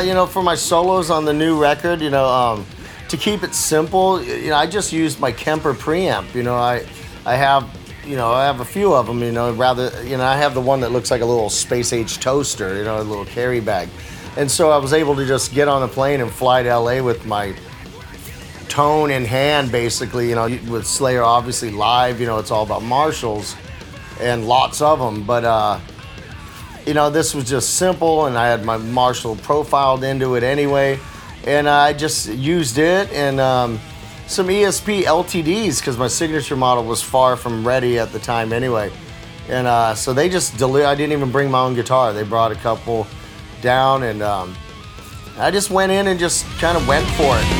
Uh, you know, for my solos on the new record, you know, um, to keep it simple, you know, I just used my Kemper preamp. You know, I, I have, you know, I have a few of them. You know, rather, you know, I have the one that looks like a little space age toaster. You know, a little carry bag, and so I was able to just get on a plane and fly to LA with my tone in hand, basically. You know, with Slayer, obviously live. You know, it's all about Marshalls, and lots of them, but. uh you know, this was just simple, and I had my Marshall profiled into it anyway, and I just used it and um, some ESP LTDs because my signature model was far from ready at the time anyway, and uh, so they just deli- I didn't even bring my own guitar. They brought a couple down, and um, I just went in and just kind of went for it.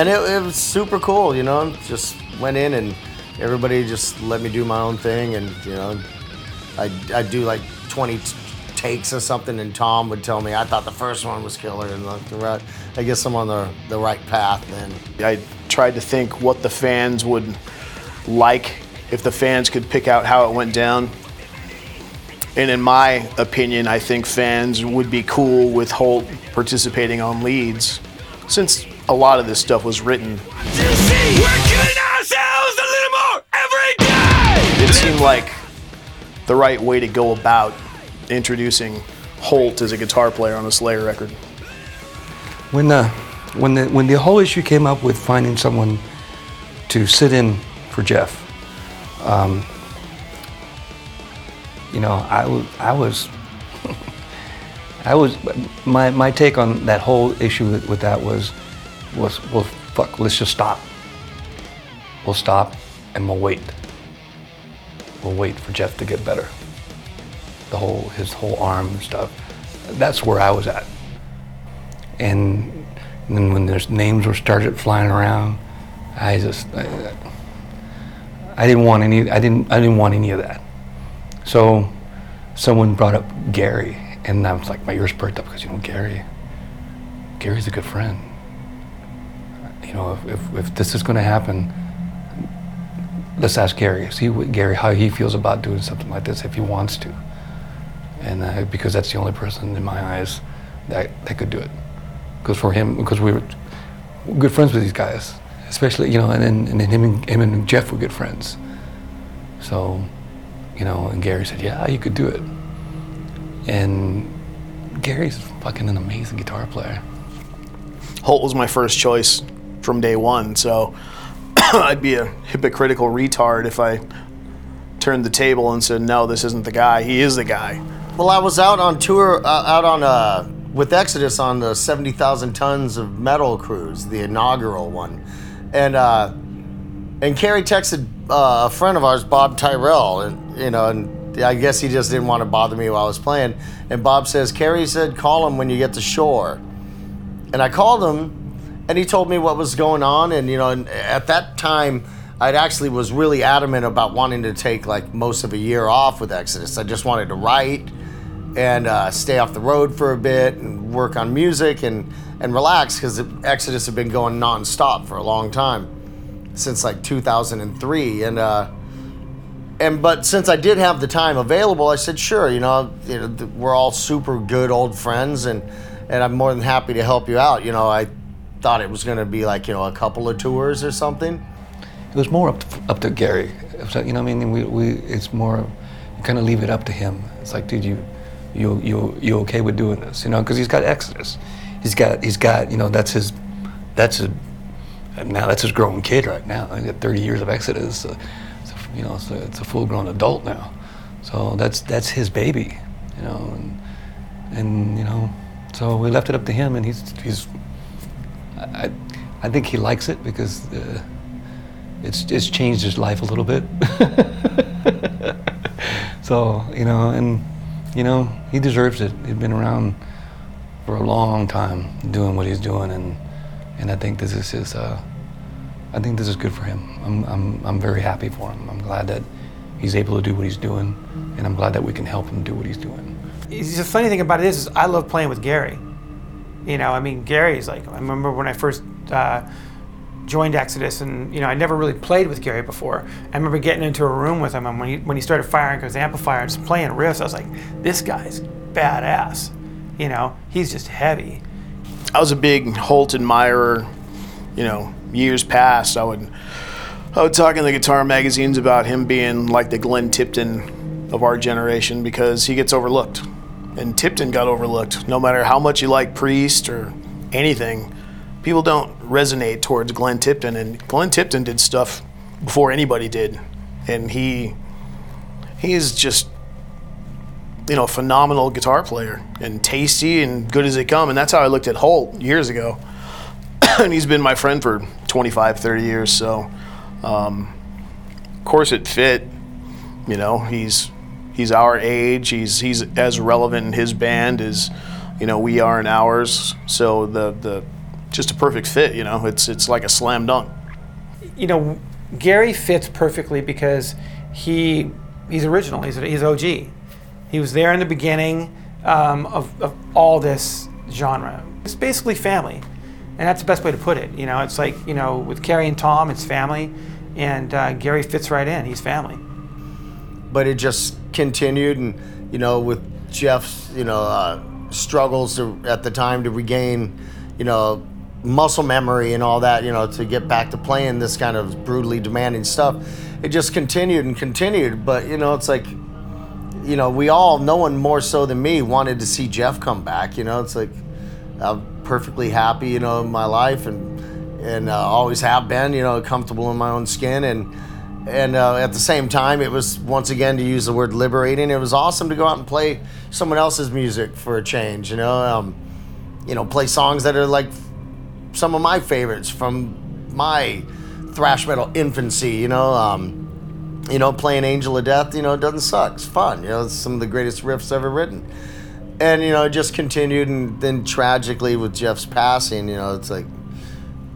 And it, it was super cool, you know. Just went in and everybody just let me do my own thing, and you know, I I do like 20 t- takes or something, and Tom would tell me I thought the first one was killer, and like I guess I'm on the the right path then. I tried to think what the fans would like if the fans could pick out how it went down. And in my opinion, I think fans would be cool with Holt participating on leads, since a lot of this stuff was written. It seemed like the right way to go about introducing Holt as a guitar player on a Slayer record. When the when the when the whole issue came up with finding someone to sit in for Jeff, um, you know, I was I was I was my my take on that whole issue with, with that was was well fuck let's just stop. We'll stop and we'll wait. We'll wait for Jeff to get better. The whole his whole arm and stuff. That's where I was at. And, and then when there's names were started flying around, I just I, I didn't want any I didn't I didn't want any of that. So someone brought up Gary and I was like my ears perked up because you know Gary Gary's a good friend. You know, if, if, if this is going to happen, let's ask Gary. See what Gary how he feels about doing something like this if he wants to, and uh, because that's the only person in my eyes that that could do it. Because for him, because we were good friends with these guys, especially you know, and then and then him and him and Jeff were good friends. So, you know, and Gary said, "Yeah, you could do it." And Gary's fucking an amazing guitar player. Holt was my first choice from day one, so I'd be a hypocritical retard if I turned the table and said, "No, this isn't the guy. He is the guy." Well, I was out on tour, uh, out on uh, with Exodus on the seventy thousand tons of metal cruise, the inaugural one, and uh, and Kerry texted uh, a friend of ours, Bob Tyrell, and you know, and I guess he just didn't want to bother me while I was playing. And Bob says, Kerry said, call him when you get to shore. And I called him, and he told me what was going on. And you know, and at that time, I actually was really adamant about wanting to take like most of a year off with Exodus. I just wanted to write and uh, stay off the road for a bit and work on music and and relax because Exodus had been going nonstop for a long time since like 2003 and. Uh, and but since I did have the time available, I said, sure, you know, you know, we're all super good old friends, and and I'm more than happy to help you out. You know, I thought it was going to be like you know a couple of tours or something. It was more up to, up to Gary. Like, you know, I mean, we, we it's more kind of leave it up to him. It's like, dude, you you you you okay with doing this? You know, because he's got Exodus. He's got he's got you know that's his that's his now that's his grown kid right now. He's got 30 years of Exodus. So, so, you know, so it's a full-grown adult now. So that's that's his baby, you know, and and you know, so we left it up to him, and he's he's. I I think he likes it because. Uh, it's it's changed his life a little bit. so you know, and you know, he deserves it. He's been around for a long time doing what he's doing, and and I think this is his uh, I think this is good for him. I'm, I'm, I'm very happy for him. I'm glad that he's able to do what he's doing, and I'm glad that we can help him do what he's doing. The funny thing about it is, is I love playing with Gary. You know, I mean, Gary's like, I remember when I first uh, joined Exodus, and you know, I never really played with Gary before. I remember getting into a room with him, and when he when he started firing his amplifier and playing riffs, I was like, this guy's badass. You know, he's just heavy. I was a big Holt admirer, you know, years past. I would I would talk in the guitar magazines about him being like the Glenn Tipton of our generation because he gets overlooked. And Tipton got overlooked. No matter how much you like Priest or anything, people don't resonate towards Glenn Tipton. And Glenn Tipton did stuff before anybody did. And he he is just you know, phenomenal guitar player and tasty and good as they come. And that's how I looked at Holt years ago. and he's been my friend for 25, 30 years. So, um, of course, it fit. You know, he's he's our age. He's he's as relevant in his band as you know we are in ours. So the the just a perfect fit. You know, it's it's like a slam dunk. You know, Gary fits perfectly because he he's original. He's he's OG. He was there in the beginning um, of, of all this genre. It's basically family, and that's the best way to put it. You know, it's like you know with Kerry and Tom, it's family, and uh, Gary fits right in. He's family. But it just continued and you know with jeff's you know uh, struggles to, at the time to regain you know muscle memory and all that you know to get back to playing this kind of brutally demanding stuff it just continued and continued. But you know it's like you know we all no one more so than me wanted to see jeff come back you know? It's like i'm perfectly happy you know in my life and and uh, always have been you know comfortable in my own skin and and uh, at the same time it was once again to use the word liberating it was awesome to go out and play someone else's music for a change you know um, you know play songs that are like some of my favorites from my thrash metal infancy you know um, you know playing angel of death you know it doesn't suck. It's fun you know it's some of the greatest riffs ever written. And you know it just continued and then tragically with jeff's passing you know it's like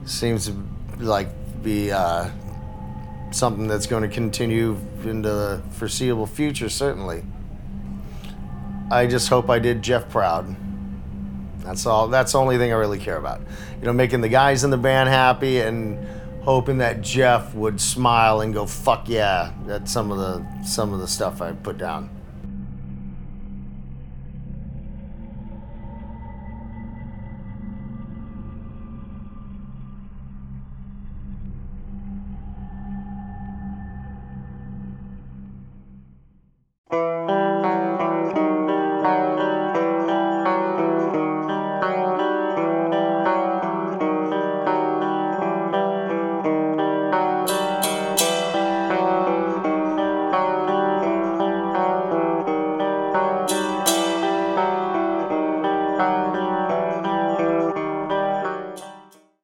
seems to like be uh, something that's going to continue into the foreseeable future, certainly. I just hope I did Jeff proud. That's all. That's the only thing I really care about. You know, making the guys in the band happy and hoping that Jeff would smile and go, "Fuck yeah!" That's some of the some of the stuff I put down.